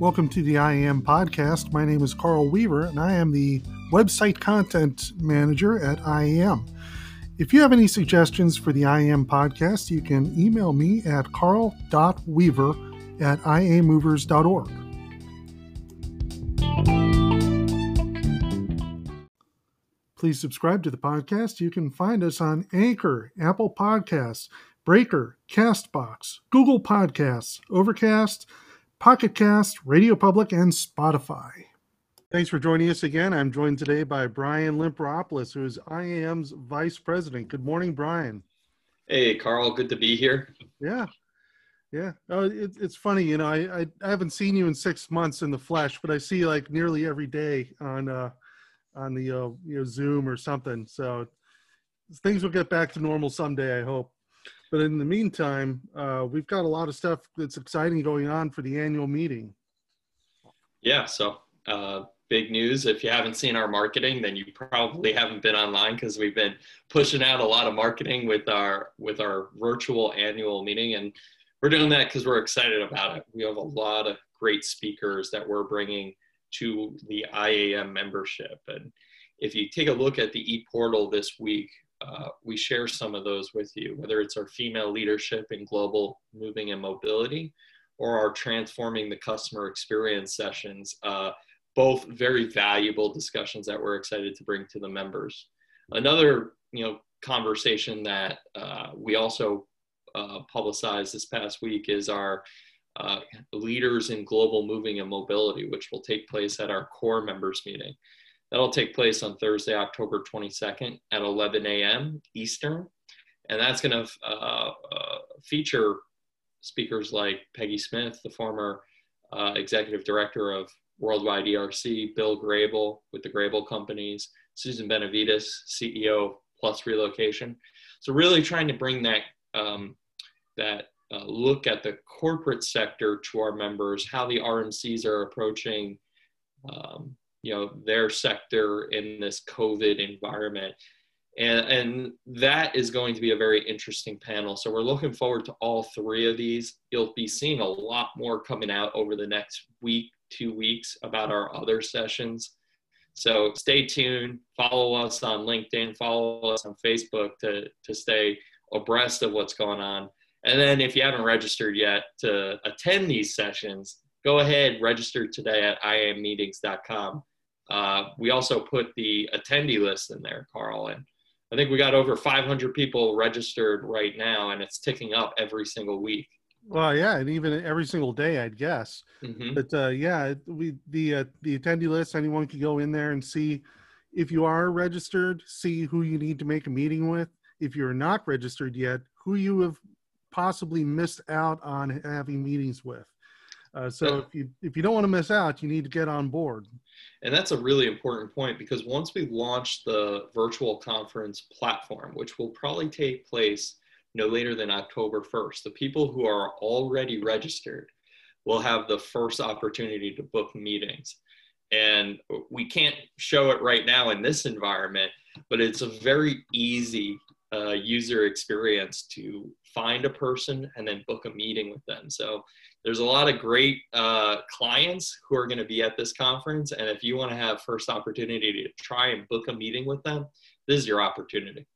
Welcome to the IAM podcast. My name is Carl Weaver, and I am the website content manager at IAM. If you have any suggestions for the IAM podcast, you can email me at carl.weaver at iamovers.org. Please subscribe to the podcast. You can find us on Anchor, Apple Podcasts, Breaker, Castbox, Google Podcasts, Overcast, Pocket Cast, Radio Public, and Spotify. Thanks for joining us again. I'm joined today by Brian Limperopoulos, who is IAM's Vice President. Good morning, Brian. Hey, Carl. Good to be here. Yeah. Yeah. Oh, it, it's funny. You know, I, I, I haven't seen you in six months in the flesh, but I see you like nearly every day on uh, on the uh, you know Zoom or something. So things will get back to normal someday, I hope. But in the meantime, uh, we've got a lot of stuff that's exciting going on for the annual meeting. Yeah, so uh, big news. If you haven't seen our marketing, then you probably haven't been online because we've been pushing out a lot of marketing with our with our virtual annual meeting, and we're doing that because we're excited about it. We have a lot of great speakers that we're bringing to the IAM membership, and if you take a look at the e-portal this week, uh, we share some of those with you, whether it's our female leadership in global moving and mobility or our transforming the customer experience sessions, uh, both very valuable discussions that we're excited to bring to the members. Another, you know, conversation that uh, we also uh, publicized this past week is our uh, leaders in global moving and mobility, which will take place at our core members meeting. That'll take place on Thursday, October 22nd at 11 a.m. Eastern. And that's going to uh, uh, feature speakers like Peggy Smith, the former uh, executive director of Worldwide ERC, Bill Graebel with the Graebel Companies, Susan Benavides, CEO Plus Relocation. So really trying to bring that um, that uh, look at the corporate sector to our members, how the RMCs are approaching um, you know their sector in this covid environment. And and that is going to be a very interesting panel. So we're looking forward to all three of these. You'll be seeing a lot more coming out over the next week two weeks about our other sessions. So stay tuned. Follow us on linkedin. Follow us on facebook to to stay abreast of what's going on. And then if you haven't registered yet to attend these sessions go ahead register today at iammeetings.com uh, we also put the attendee list in there, Carl, and I think we got over 500 people registered right now, and it's ticking up every single week. Well, yeah, and even every single day, I'd guess. Mm-hmm. But uh, yeah, we the uh, the attendee list. Anyone can go in there and see if you are registered. See who you need to make a meeting with. If you're not registered yet, who you have possibly missed out on having meetings with. Uh, so if you if you don't want to miss out, you need to get on board. And that's a really important point because once we launch the virtual conference platform, which will probably take place no later than October 1st, the people who are already registered will have the first opportunity to book meetings. And we can't show it right now in this environment, but it's a very easy uh, user experience to find a person and then book a meeting with them. So there's a lot of great uh, clients who are going to be at this conference. And if you want to have first opportunity to try and book a meeting with them, this is your opportunity.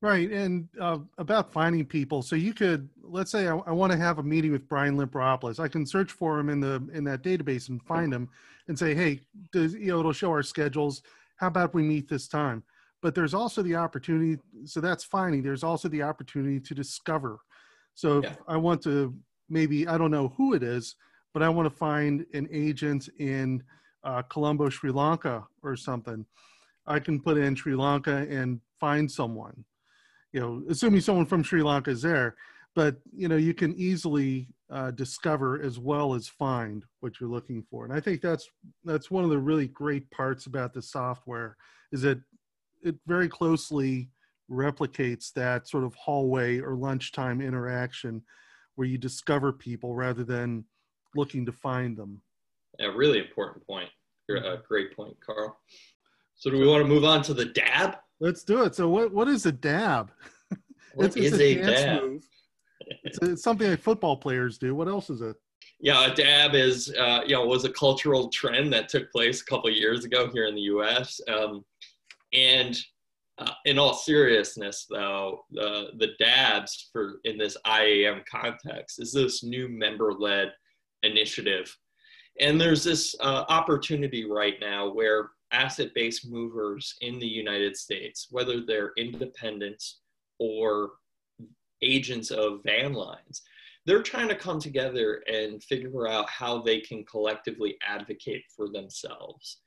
Right. And uh, about finding people. So you could, let's say I, I want to have a meeting with Brian Limperopoulos. I can search for him in the, in that database and find him and say, Hey, does, you know, it'll show our schedules. How about we meet this time? But there's also the opportunity. So that's finding. There's also the opportunity to discover. So if yeah. I want to maybe I don't know who it is, but I want to find an agent in uh, Colombo, Sri Lanka, or something. I can put in Sri Lanka and find someone. You know, assuming someone from Sri Lanka is there, but you know, you can easily uh, discover as well as find what you're looking for. And I think that's that's one of the really great parts about the software is that it very closely replicates that sort of hallway or lunchtime interaction where you discover people rather than looking to find them. A really important point. A mm-hmm. great point, Carl. So, do we want to move on to the dab? Let's do it. So, what what is a dab? What it's, is it's a, a dab? Move. It's, a, it's, something that football players do. What else is it? yeah, a dab is uh, you know was a cultural trend that took place a couple years ago here in the U.S. Um, and uh, in all seriousness, though, the the dabs for in this IAM context is this new member-led initiative, and there's this uh, opportunity right now where asset-based movers in the United States, whether they're independents or agents of van lines, they're trying to come together and figure out how they can collectively advocate for themselves.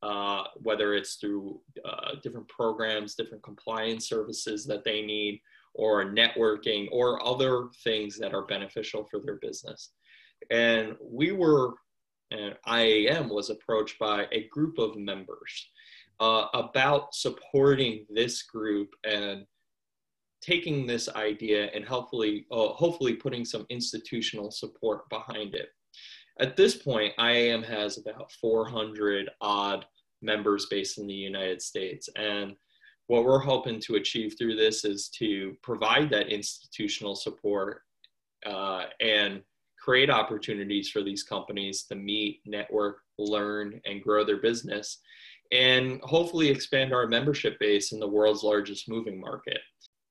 Uh, whether it's through uh, different programs, different compliance services that they need, or networking, or other things that are beneficial for their business. And we were, and IAM was approached by a group of members uh, about supporting this group and taking this idea and hopefully, uh, hopefully putting some institutional support behind it. At this point, IAM has about 400 odd members based in the United States. And what we're hoping to achieve through this is to provide that institutional support uh, and create opportunities for these companies to meet, network, learn, and grow their business, and hopefully expand our membership base in the world's largest moving market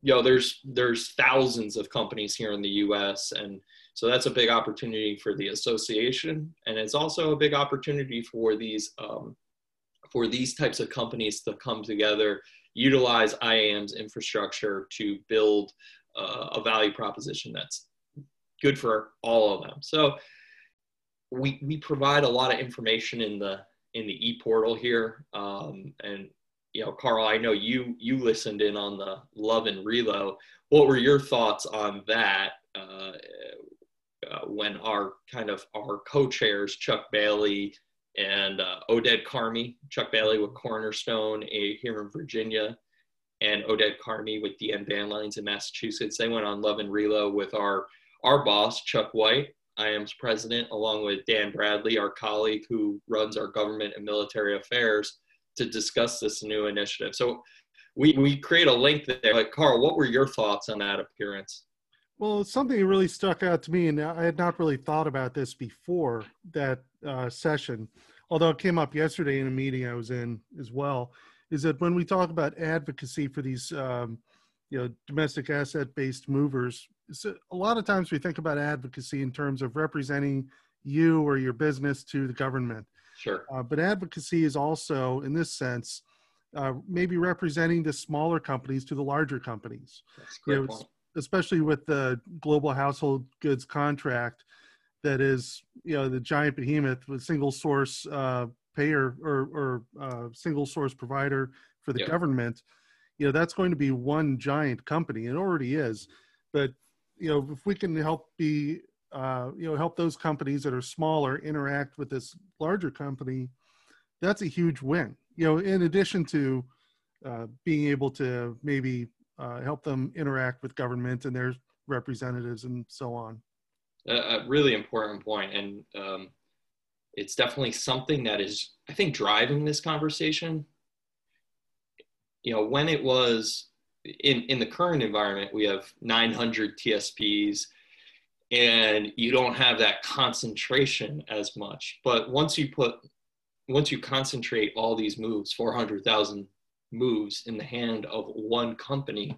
you know there's there's thousands of companies here in the US and so that's a big opportunity for the association and it's also a big opportunity for these um, for these types of companies to come together utilize IAM's infrastructure to build uh, a value proposition that's good for all of them so we we provide a lot of information in the in the e-portal here um, and you know, Carl, I know you you listened in on the Love and Relo. What were your thoughts on that uh, uh, when our kind of our co-chairs Chuck Bailey and uh, Oded Carmi, Chuck Bailey with Cornerstone here in Virginia, and Oded Carmi with DN Van Lines in Massachusetts. They went on Love and Relo with our our boss Chuck White, IAM's president, along with Dan Bradley, our colleague who runs our government and military affairs to discuss this new initiative. So we, we create a link there. Like, Carl, what were your thoughts on that appearance? Well, something that really stuck out to me, and I had not really thought about this before that uh, session, although it came up yesterday in a meeting I was in as well, is that when we talk about advocacy for these, um, you know, domestic asset-based movers, so a lot of times we think about advocacy in terms of representing you or your business to the government. Sure. Uh, but advocacy is also, in this sense, uh, maybe representing the smaller companies to the larger companies. That's great you know, Especially with the global household goods contract, that is, you know, the giant behemoth with single source uh, payer or, or uh, single source provider for the yep. government. You know, that's going to be one giant company. It already is, but you know, if we can help be uh, you know help those companies that are smaller interact with this larger company that's a huge win you know in addition to uh, being able to maybe uh, help them interact with government and their representatives and so on a, really important point and um, it's definitely something that is i think driving this conversation you know when it was in in the current environment we have 900 tsps and you don't have that concentration as much. But once you put, once you concentrate all these moves, 400,000 moves in the hand of one company,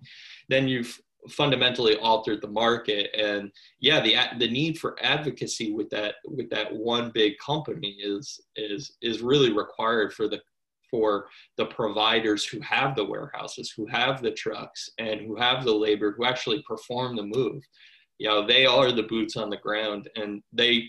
then you've fundamentally altered the market. And yeah, the the need for advocacy with that with that one big company is is is really required for the for the providers who have the warehouses, who have the trucks, and who have the labor, who actually perform the move you know they are the boots on the ground and they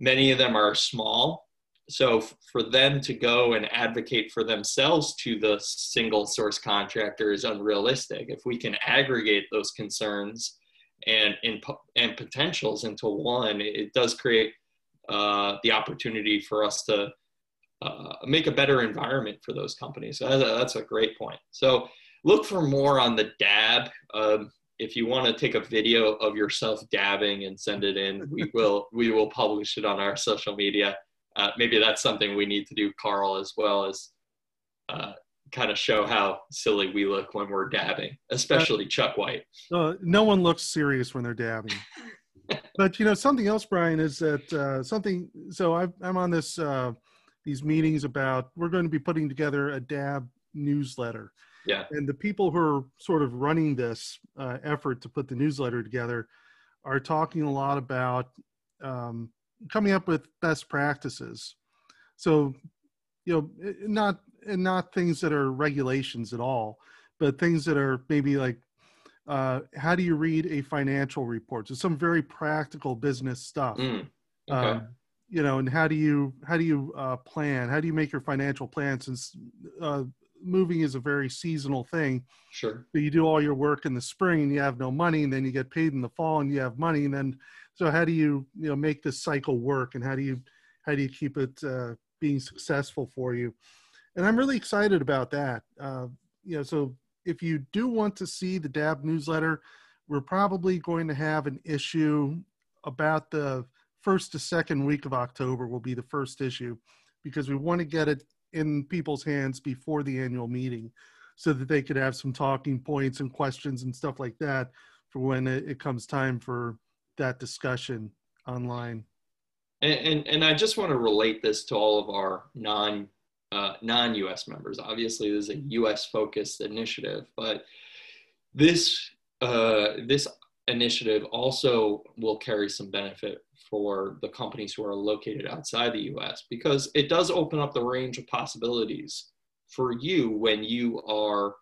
many of them are small so for them to go and advocate for themselves to the single source contractor is unrealistic. If we can aggregate those concerns and and, and potentials into one it does create uh, the opportunity for us to uh, make a better environment for those companies. So that's a, that's a great point. So look for more on the dab. Um, if you want to take a video of yourself dabbing and send it in, we will we will publish it on our social media. Uh, maybe that's something we need to do, Carl, as well as uh, kind of show how silly we look when we're dabbing, especially uh, Chuck White. no one looks serious when they're dabbing. but you know something else, Brian, is that uh, something. So i am on this uh, these meetings about we're going to be putting together a DAB newsletter. Yeah. And the people who are sort of running this uh, effort to put the newsletter together are talking a lot about um, coming up with best practices. So, you know, not and not things that are regulations at all, but things that are maybe like uh, how do you read a financial report? So some very practical business stuff. Mm, okay. Um, you know, and how do you how do you uh, plan? How do you make your financial plan? Since uh, moving is a very seasonal thing. Sure. So you do all your work in the spring and you have no money, and then you get paid in the fall and you have money, and then so how do you you know make this cycle work, and how do you how do you keep it uh, being successful for you? And I'm really excited about that. Uh, you know, so if you do want to see the DAB newsletter, we're probably going to have an issue about the first to second week of October will be the first issue because we want to get it in people's hands before the annual meeting so that they could have some talking points and questions and stuff like that for when it, comes time for that discussion online. And, and, and I just want to relate this to all of our non uh, non US members. Obviously, this is a US focused initiative, but this uh, this initiative also will carry some benefit for the companies who are located outside the US because it does open up the range of possibilities for you when you are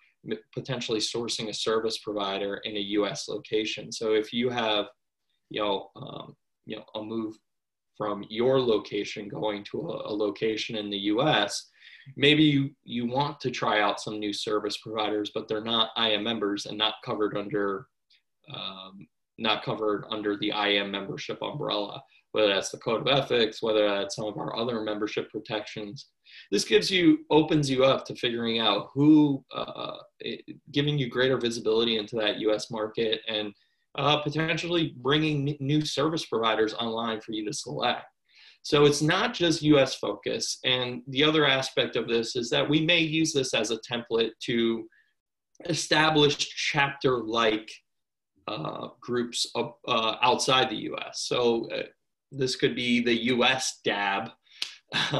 potentially sourcing a service provider in a US location. So if you have, you know, um, you know, a move from your location going to a, a location in the US, maybe you, you want to try out some new service providers, but they're not IM members and not covered under um, not covered under the IM membership umbrella, whether that's the code of ethics, whether that's some of our other membership protections. This gives you, opens you up to figuring out who, uh, it, giving you greater visibility into that US market and uh, potentially bringing new service providers online for you to select. So it's not just US focus. And the other aspect of this is that we may use this as a template to establish chapter like uh, groups uh, outside the US. So uh, this could be the US DAB,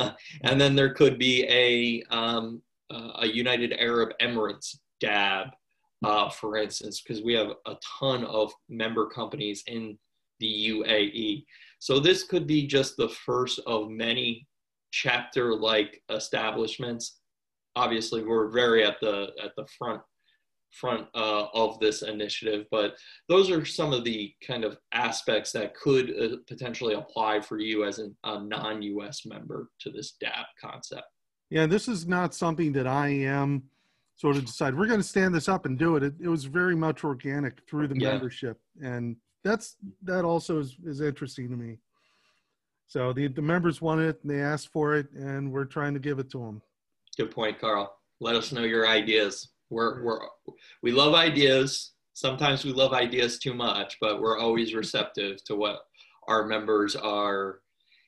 and then there could be a, um, uh, a United Arab Emirates DAB, uh, for instance, because we have a ton of member companies in the UAE. So this could be just the first of many chapter like establishments. Obviously, we're very at the at the front front uh, of this initiative. But those are some of the kind of aspects that could uh, potentially apply for you as an, a non US member to this DAB concept. Yeah, this is not something that I am sort of decide we're going to stand this up and do it. It, it was very much organic through the yeah. membership. And that's that also is, is interesting to me. So the, the members want it and they asked for it and we're trying to give it to them. Good point, Carl. Let us know your ideas. We're, we're, we love ideas. Sometimes we love ideas too much, but we're always receptive to what our members are,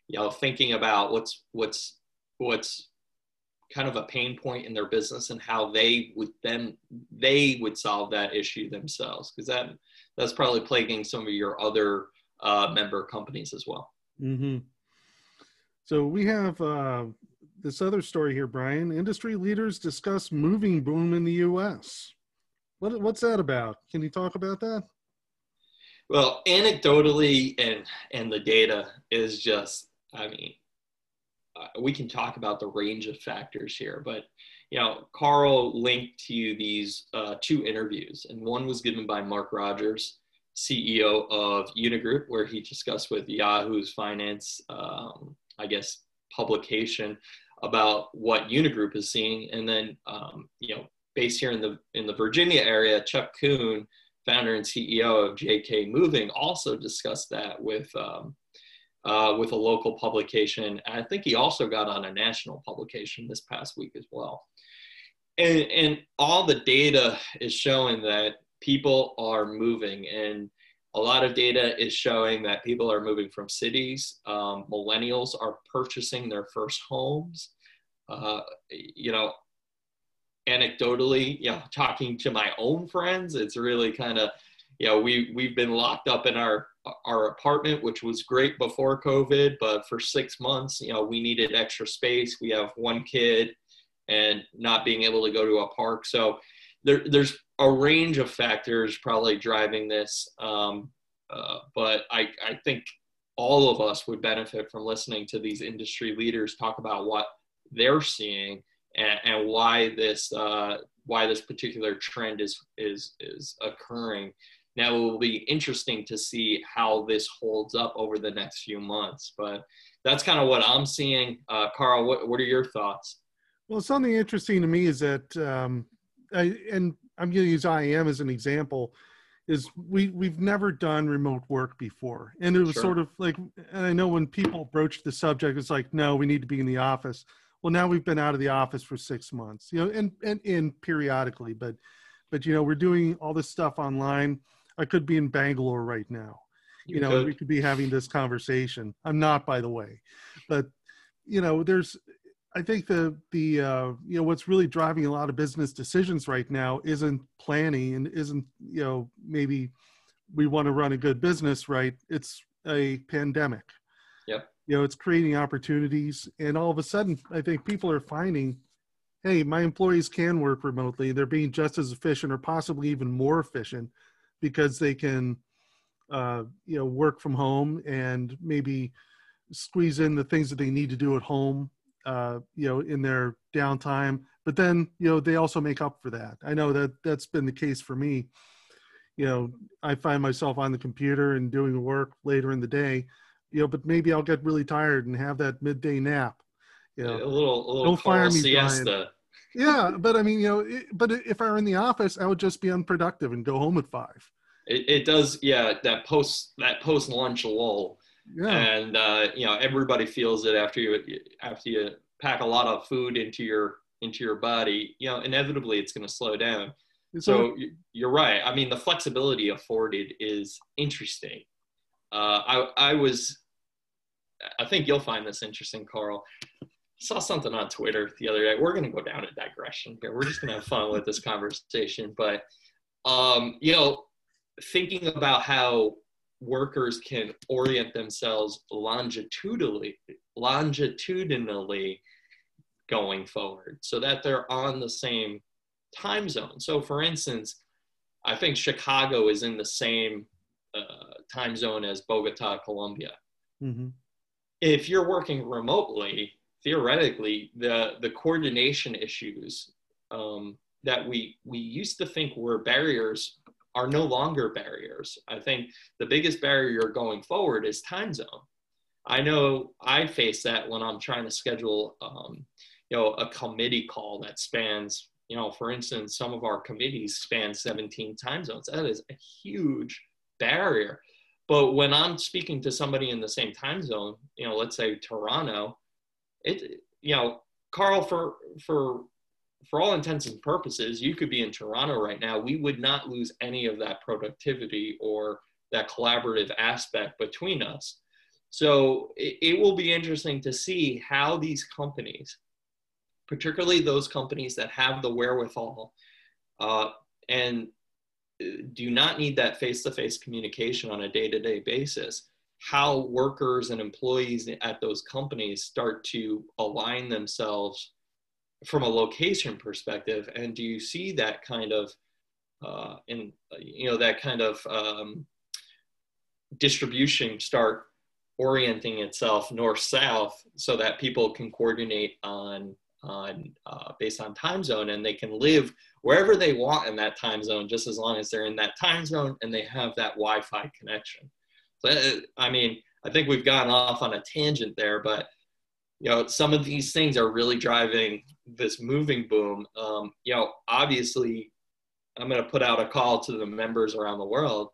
you know, thinking about what's, what's, what's kind of a pain point in their business and how they would then, they would solve that issue themselves. Cause that, that's probably plaguing some of your other uh, member companies as well. Mm-hmm. So we have uh, this other story here, Brian. Industry leaders discuss moving boom in the U.S. What, what's that about? Can you talk about that? Well, anecdotally, and and the data is just, I mean, uh, we can talk about the range of factors here, but you know, Carl linked to you these uh, two interviews, and one was given by Mark Rogers, CEO of Unigroup, where he discussed with Yahoo's finance, um, I guess, publication about what Unigroup is seeing. And then, um, you know, based here in the in the Virginia area, Chuck Kuhn, founder and CEO of JK Moving, also discussed that with um, uh, with a local publication. And I think he also got on a national publication this past week as well. And, and all the data is showing that people are moving and a lot of data is showing that people are moving from cities. Um, millennials are purchasing their first homes. Uh, you know, anecdotally, you know, talking to my own friends, it's really kind of, you know, we we've been locked up in our our apartment, which was great before COVID, but for six months, you know, we needed extra space. We have one kid, and not being able to go to a park. So there, there's a range of factors probably driving this. Um, uh, but I, I think all of us would benefit from listening to these industry leaders talk about what they're seeing and, and why this uh, why this particular trend is is is occurring. Now it will be interesting to see how this holds up over the next few months, but that's kind of what I'm seeing. Uh, Carl, what what are your thoughts? Well, something interesting to me is that, um, I, and I'm going to use IAM as an example, is we we've never done remote work before, and it was sure. sort of like, and I know when people broached the subject, it's like, no, we need to be in the office. Well, now we've been out of the office for six months, you know, and and in periodically, but but you know, we're doing all this stuff online. I could be in Bangalore right now. You, you know, could. we could be having this conversation. I'm not, by the way, but you know, there's I think the the uh, you know what's really driving a lot of business decisions right now isn't planning and isn't you know maybe we want to run a good business right. It's a pandemic. Yep. You know, it's creating opportunities, and all of a sudden, I think people are finding, hey, my employees can work remotely. They're being just as efficient, or possibly even more efficient, because they can, uh, you know, work from home and maybe squeeze in the things that they need to do at home uh, you know, in their downtime. But then, you know, they also make up for that. I know that that's been the case for me. You know, I find myself on the computer and doing work later in the day. You know, but maybe I'll get really tired and have that midday nap. You know, a little, a little don't fire me, siesta. Brian. Yeah, but I mean, you know, it, but if I were in the office, I would just be unproductive and go home at five. It, it does, yeah. That post that post lunch lull yeah. And uh, you know everybody feels it after you after you pack a lot of food into your into your body. You know inevitably it's going to slow down. So you're right. I mean the flexibility afforded is interesting. Uh, I I was I think you'll find this interesting, Carl. Saw something on Twitter the other day. We're going to go down a digression here. We're just going to have fun with this conversation. But, um, you know, thinking about how workers can orient themselves longitudinally, longitudinally going forward so that they're on the same time zone. So, for instance, I think Chicago is in the same uh, time zone as Bogota, Colombia. Mm-hmm. If you're working remotely, theoretically, the the coordination issues um, that we we used to think were barriers are no longer barriers. I think the biggest barrier going forward is time zone. I know I face that when I'm trying to schedule, um, you know, a committee call that spans, you know, for instance, some of our committees span 17 time zones. That is a huge barrier. But when I'm speaking to somebody in the same time zone, you know, let's say Toronto, it, you know, Carl, for for for all intents and purposes, you could be in Toronto right now. We would not lose any of that productivity or that collaborative aspect between us. So it, it will be interesting to see how these companies, particularly those companies that have the wherewithal uh, and uh, do not need that face to face communication on a day to day basis, how workers and employees at those companies start to align themselves from a location perspective. And do you see that kind of uh, in you know that kind of um, distribution start orienting itself north south so that people can coordinate on on uh, based on time zone and they can live wherever they want in that time zone just as long as they're in that time zone and they have that wi-fi connection so uh, i mean i think we've gone off on a tangent there but you know some of these things are really driving this moving boom. Um, you know obviously i'm going to put out a call to the members around the world.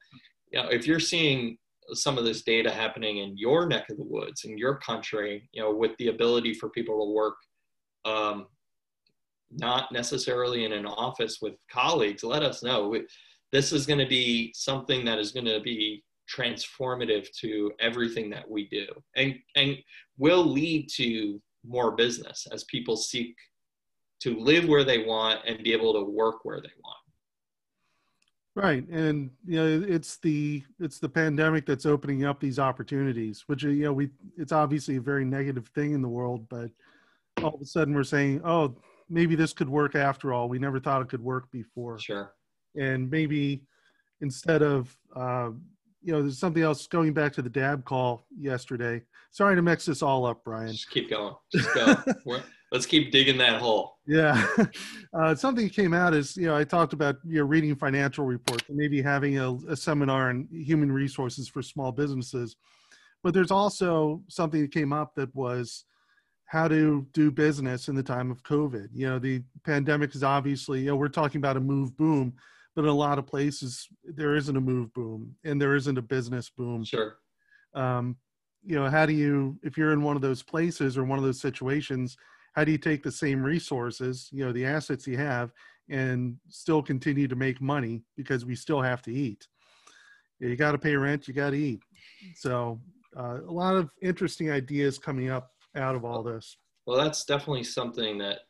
You know if you're seeing some of this data happening in your neck of the woods in your country you know with the ability for people to work um, not necessarily in an office with colleagues let us know. This is going to be something that is going to be transformative to everything that we do and and will lead to more business as people seek to live where they want and be able to work where they want Right, and you know it's the it's the pandemic that's opening up these opportunities, which you know we it's obviously a very negative thing in the world, but all of a sudden we're saying, oh, maybe this could work after all. We never thought it could work before. Sure. And maybe instead of uh, you know, there's something else going back to the dab call yesterday. Sorry to mix this all up, Brian. Just keep going. Just go. Let's keep digging that hole. Yeah. Uh, something came out is, you know, I talked about you know, reading financial reports and maybe having a, a seminar on human resources for small businesses. But there's also something that came up that was how to do business in the time of COVID. You know, the pandemic is obviously, you know, we're talking about a move boom, but in a lot of places there isn't a move boom and there isn't a business boom. Sure. Um, you know, how do you, if you're in one of those places or one of those situations, how do you take the same resources, you know, the assets you have, and still continue to make money because we still have to eat? You got to pay rent, you got to eat. So, uh, a lot of interesting ideas coming up out of all this. Well, that's definitely something that,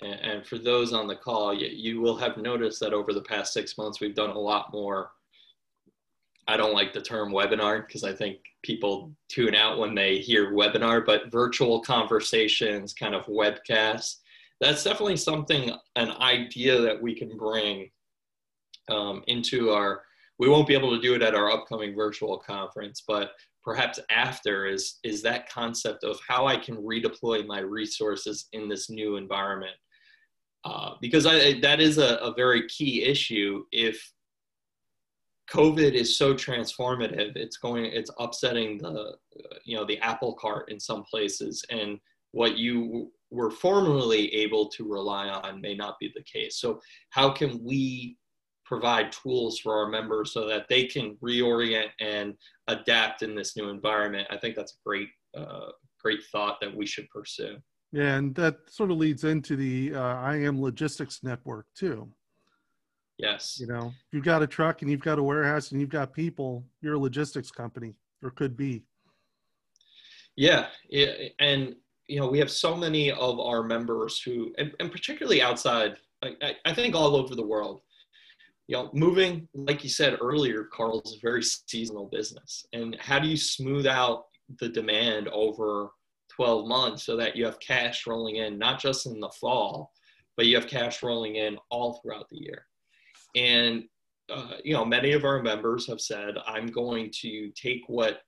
and for those on the call, you, will have noticed that over the past six months, we've done a lot more. I don't like the term webinar because I think people tune out when they hear webinar, but virtual conversations, kind of webcasts, that's definitely something, an idea that we can bring um, into our, we won't be able to do it at our upcoming virtual conference, but perhaps after is, is that concept of how I can redeploy my resources in this new environment. Uh, because I, that is a, a very key issue. If COVID is so transformative. It's going, it's upsetting the, you know, the apple cart in some places, and what you were formerly able to rely on may not be the case. So, how can we provide tools for our members so that they can reorient and adapt in this new environment? I think that's a great, uh, great thought that we should pursue. Yeah, and that sort of leads into the uh, IAM Logistics Network too. Yes. You know, you've got a truck and you've got a warehouse and you've got people, you're a logistics company or could be. Yeah. And, you know, we have so many of our members who, and, and particularly outside, I, I think all over the world, you know, moving, like you said earlier, Carl, is a very seasonal business. And how do you smooth out the demand over 12 months so that you have cash rolling in, not just in the fall, but you have cash rolling in all throughout the year? And, uh, you know, many of our members have said, I'm going to take what,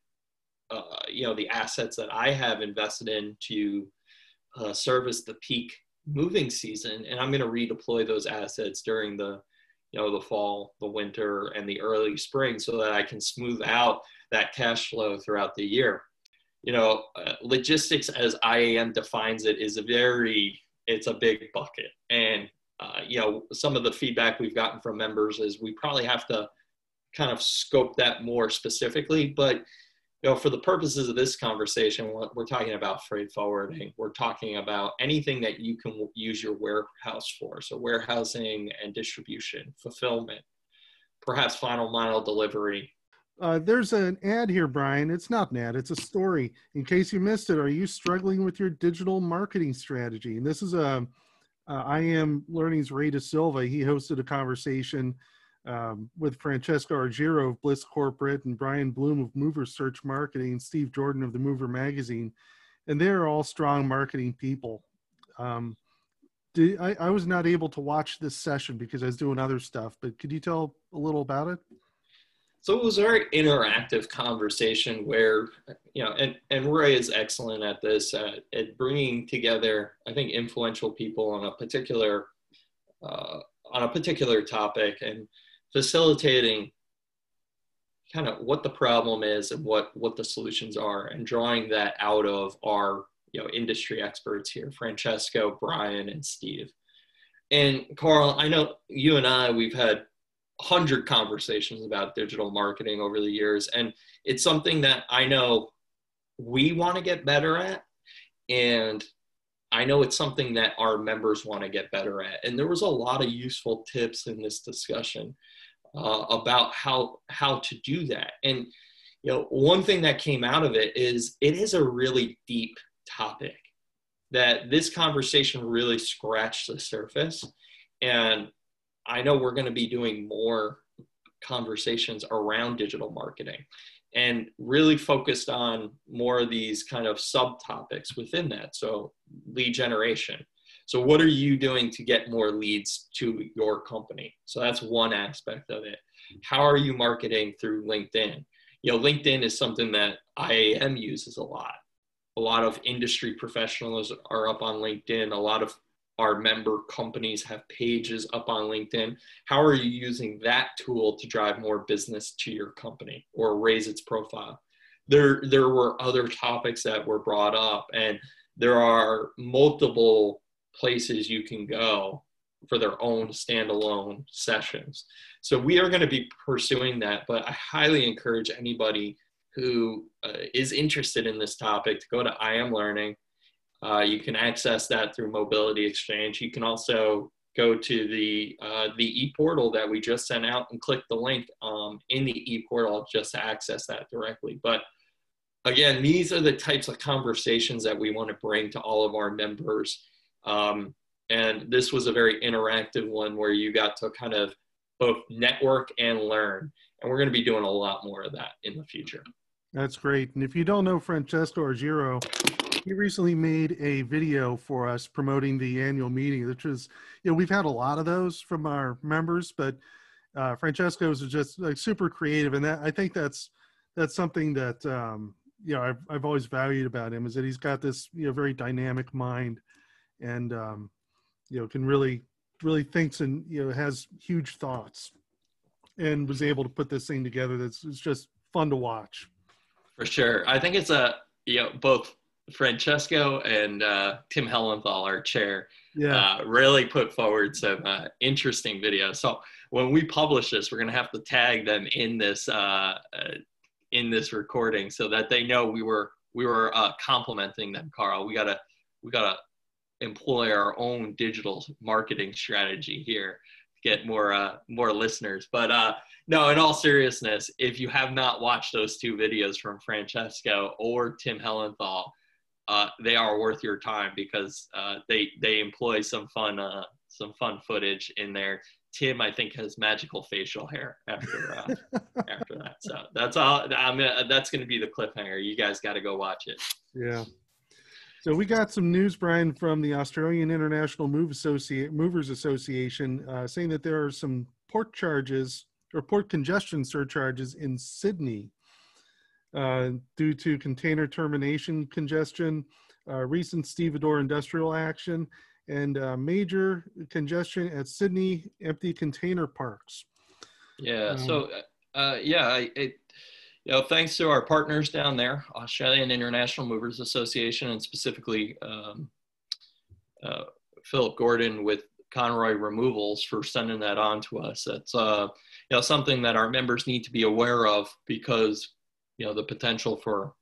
uh, you know, the assets that I have invested in to uh, service the peak moving season, and I'm going to redeploy those assets during the, you know, the fall, the winter, and the early spring so that I can smooth out that cash flow throughout the year. You know, uh, logistics as IAM defines it is a very, it's a big bucket. And uh, you know, some of the feedback we've gotten from members is we probably have to kind of scope that more specifically. But you know, for the purposes of this conversation, we're, talking about freight forwarding. We're talking about anything that you can use your warehouse for. So warehousing and distribution, fulfillment, perhaps final mile delivery. Uh, there's an ad here, Brian. It's not an ad, it's a story. In case you missed it, are you struggling with your digital marketing strategy? And this is a uh, IAM Learning's Ray De Silva. He hosted a conversation um, with Francesco Argiro of Bliss Corporate and Brian Bloom of Mover Search Marketing Steve Jordan of the Mover Magazine. And they're all strong marketing people. Um, did, I, I was not able to watch this session because I was doing other stuff, but could you tell a little about it? So it was a very interactive conversation where, you know, and, and Roy is excellent at this, uh, at bringing together, I think, influential people on a particular, uh, on a particular topic and facilitating kind of what the problem is and what, what the solutions are and drawing that out of our, you know, industry experts here, Francesco, Brian, and Steve. And Carl, I know you and I, we've had hundred conversations about digital marketing over the years, and it's something that I know we want to get better at, and I know it's something that our members want to get better at. And there was a lot of useful tips in this discussion uh, about how how to do that. And you know, one thing that came out of it is it is a really deep topic that this conversation really scratched the surface and I know we're going to be doing more conversations around digital marketing and really focused on more of these kind of subtopics within that. So, lead generation. So, what are you doing to get more leads to your company? So, that's one aspect of it. How are you marketing through LinkedIn? You know, LinkedIn is something that IAM uses a lot. A lot of industry professionals are up on LinkedIn. A lot of our member companies have pages up on LinkedIn. How are you using that tool to drive more business to your company or raise its profile? There, there were other topics that were brought up, and there are multiple places you can go for their own standalone sessions. So we are going to be pursuing that, but I highly encourage anybody who uh, is interested in this topic to go to I Am Learning uh, you can access that through Mobility Exchange. You can also go to the uh, the e-portal that we just sent out and click the link um, in the e-portal just to access that directly. But again, these are the types of conversations that we want to bring to all of our members. Um, and this was a very interactive one where you got to kind of both network and learn. And we're going to be doing a lot more of that in the future. That's great. And if you don't know Francesco Argiro, he recently made a video for us promoting the annual meeting, which is, you know, we've had a lot of those from our members, but uh, Francesco's is just like super creative, and that I think that's that's something that um, you know I've I've always valued about him is that he's got this you know very dynamic mind, and um, you know can really really thinks and you know has huge thoughts, and was able to put this thing together. That's it's just fun to watch. For sure, I think it's a you know both Francesco and uh, Tim Hellenthal, our chair, yeah. uh, really put forward some uh, interesting videos. So when we publish this, we're going to have to tag them in this uh, uh, in this recording so that they know we were we were uh, complimenting them. Carl, we gotta we gotta employ our own digital marketing strategy here to get more more listeners. But no, in all seriousness, if you have not watched those two videos from Francesco or Tim Hellenthal, uh, they are worth your time because uh, they they employ some fun uh, some fun footage in there. Tim, I think, has magical facial hair after uh, after that. So that's all. I'm gonna, that's going to be the cliffhanger. You guys got to go watch it. Yeah. So we got some news, Brian, from the Australian International Move Associate Movers Association, uh, saying that there are some port charges or port congestion surcharges in Sydney uh, due to container termination congestion, uh, recent stevedore industrial action, and uh, major congestion at Sydney empty container parks. Yeah. Um, so, uh, yeah, it, you know, thanks to our partners down there, Australian International Movers Association, and specifically um, uh, Philip Gordon with Conroy Removals for sending that on to us. That's uh, you know something that our members need to be aware of because you know the potential for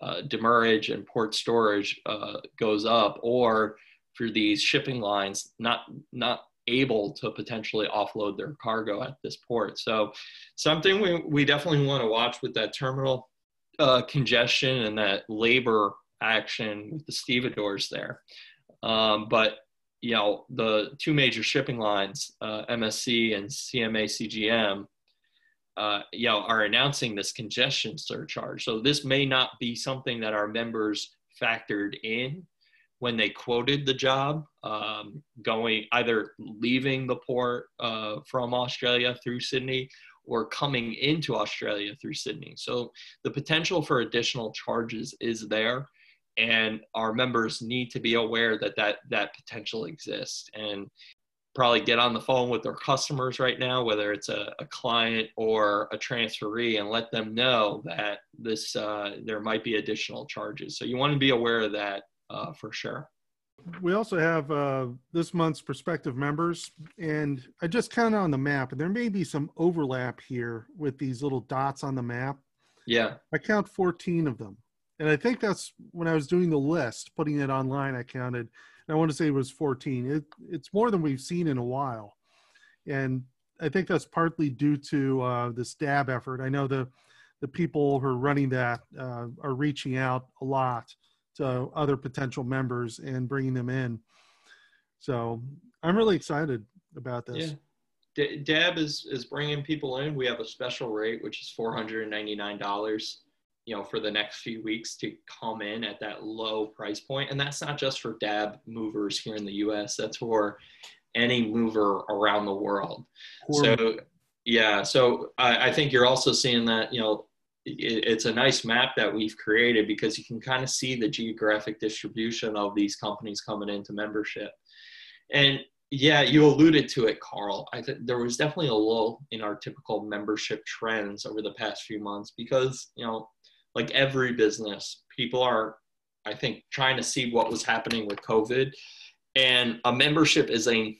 uh, demurrage and port storage uh, goes up, or for these shipping lines not not able to potentially offload their cargo at this port. So something we, we definitely want to watch with that terminal uh, congestion and that labor action with the stevedores there. Um, but you know the two major shipping lines, uh, MSC and CMA CGM, uh, you know, are announcing this congestion surcharge. So this may not be something that our members factored in when they quoted the job, um, going either leaving the port uh, from Australia through Sydney or coming into Australia through Sydney. So the potential for additional charges is there, and our members need to be aware that that that potential exists. And probably get on the phone with their customers right now, whether it's a, a client or a transferee, and let them know that this uh, there might be additional charges. So you want to be aware of that uh, for sure. We also have uh, this month's prospective members, and I just counted on the map, and there may be some overlap here with these little dots on the map. Yeah, I count 14 of them, and I think that's when I was doing the list, putting it online. I counted and I want to say it was 14. It, it's more than we've seen in a while. And I think that's partly due to uh, the stab effort. I know the, the people who are running that uh, are reaching out a lot to other potential members and bringing them in. So I'm really excited about this. Yeah, D- Deb is is bringing people in. We have a special rate, which is four hundred and ninety nine dollars. You know, for the next few weeks to come in at that low price point, and that's not just for Dab movers here in the U.S. That's for any mover around the world. Poor so, yeah. So I, I think you're also seeing that. You know, it's a nice map that we've created because you can kind of see the geographic distribution of these companies coming into membership, and yeah, you alluded to it, Carl. I think there was definitely a lull in our typical membership trends over the past few months because, you know, like every business, people are, I think, trying to see what was happening with COVID. And a membership is a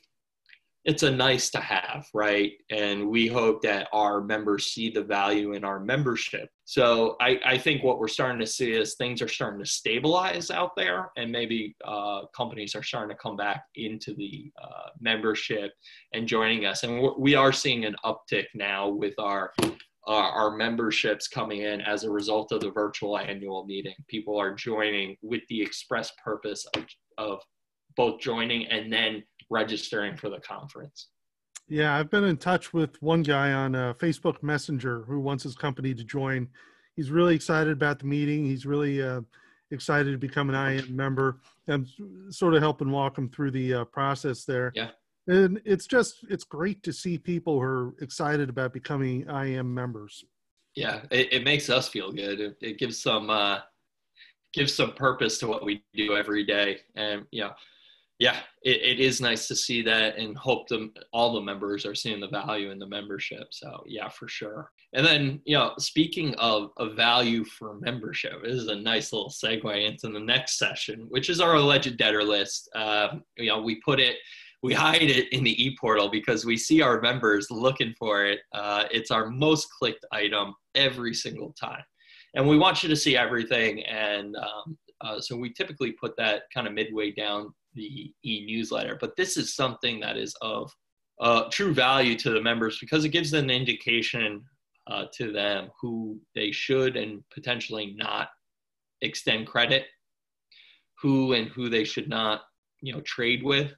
it's a nice to have, right? And we hope that our members see the value in our membership. So I, I think what we're starting to see is things are starting to stabilize out there, and maybe uh, companies are starting to come back into the uh, membership and joining us. And we are seeing an uptick now with our uh, our memberships coming in as a result of the virtual annual meeting. People are joining with the express purpose of, of both joining and then registering for the conference. Yeah, I've been in touch with one guy on uh, Facebook Messenger who wants his company to join. He's really excited about the meeting. He's really uh, excited to become an IAM member. I'm sort of helping walk him through the uh, process there. Yeah. And it's just, it's great to see people who are excited about becoming IAM members. Yeah, it, it makes us feel good. It, it gives some, uh, gives some purpose to what we do every day. And, you know, yeah, it, it is nice to see that and hope them all the members are seeing the value in the membership. So yeah, for sure. And then, you know, speaking of a value for membership, this is a nice little segue into the next session, which is our alleged debtor list. Uh, you know, we put it, we hide it in the e-portal because we see our members looking for it. Uh, it's our most clicked item every single time. And we want you to see everything. And um, uh, so we typically put that kind of midway down the e-newsletter. But this is something that is of uh, true value to the members because it gives an indication uh, to them who they should and potentially not extend credit, who and who they should not, you know, trade with.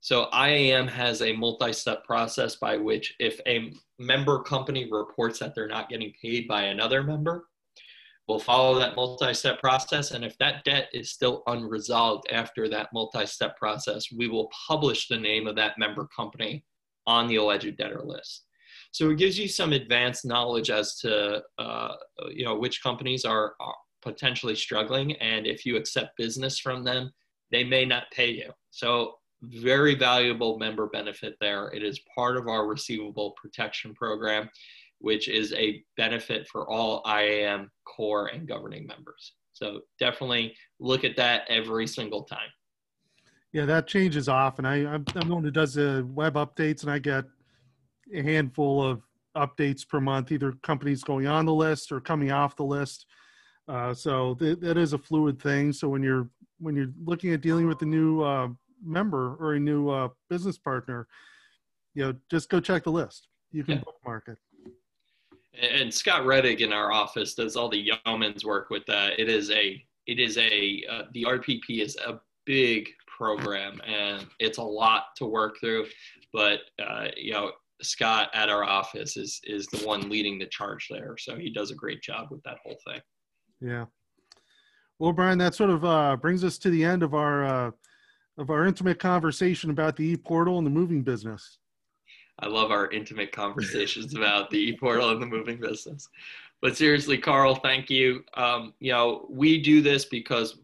So IAM has a multi-step process by which if a member company reports that they're not getting paid by another member, We'll follow that multi-step process, and if that debt is still unresolved after that multi-step process, we will publish the name of that member company on the alleged debtor list. So it gives you some advanced knowledge as to uh, you know which companies are, are potentially struggling, and if you accept business from them, they may not pay you. So very valuable member benefit there. It is part of our receivable protection program which is a benefit for all IAM core and governing members. So definitely look at that every single time. Yeah, that changes often. I, I'm, I'm the one who does the web updates, and I get a handful of updates per month, either companies going on the list or coming off the list. Uh, so th- that is a fluid thing. So when you're when you're looking at dealing with a new uh, member or a new uh, business partner, you know, just go check the list. You can yeah. bookmark it and Scott Reddick in our office does all the yeoman's work with that. It is a it is a uh, the RPP is a big program and it's a lot to work through, but uh, you know Scott at our office is is the one leading the charge there, so he does a great job with that whole thing. Yeah. Well, Brian, that sort of uh, brings us to the end of our uh, of our intimate conversation about the e portal and the moving business. I love our intimate conversations about the e-portal and the moving business. But seriously, Carl, thank you. Um, you know, we do this because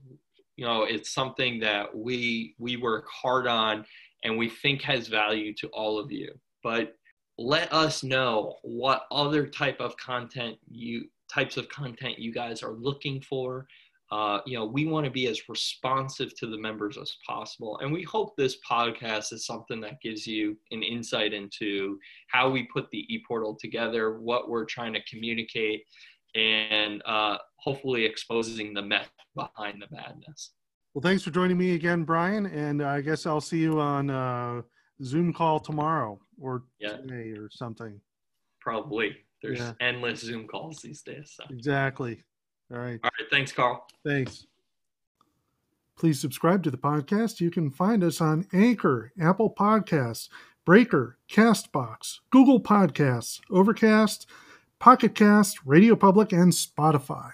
you know it's something that we we work hard on and we think has value to all of you. But let us know what other type of content you types of content you guys are looking for uh, you know, we want to be as responsive to the members as possible. And we hope this podcast is something that gives you an insight into how we put the ePortal together, what we're trying to communicate, and uh, hopefully exposing the meth behind the madness. Well, thanks for joining me again, Brian. And I guess I'll see you on uh, Zoom call tomorrow or yeah. today or something. Probably. There's yeah. endless Zoom calls these days. So. Exactly. All right. All right. Thanks, Carl. Thanks. Please subscribe to the podcast. You can find us on Anchor, Apple Podcasts, Breaker, Castbox, Google Podcasts, Overcast, Pocket Cast, Radio Public, and Spotify.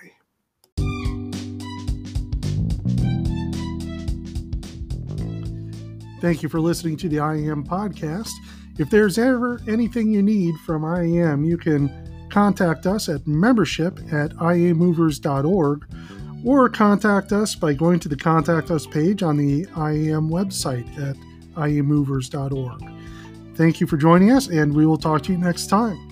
Thank you for listening to the IAM podcast. If there's ever anything you need from IAM, you can contact us at membership at iamovers.org or contact us by going to the Contact Us page on the IAM website at iamovers.org. Thank you for joining us, and we will talk to you next time.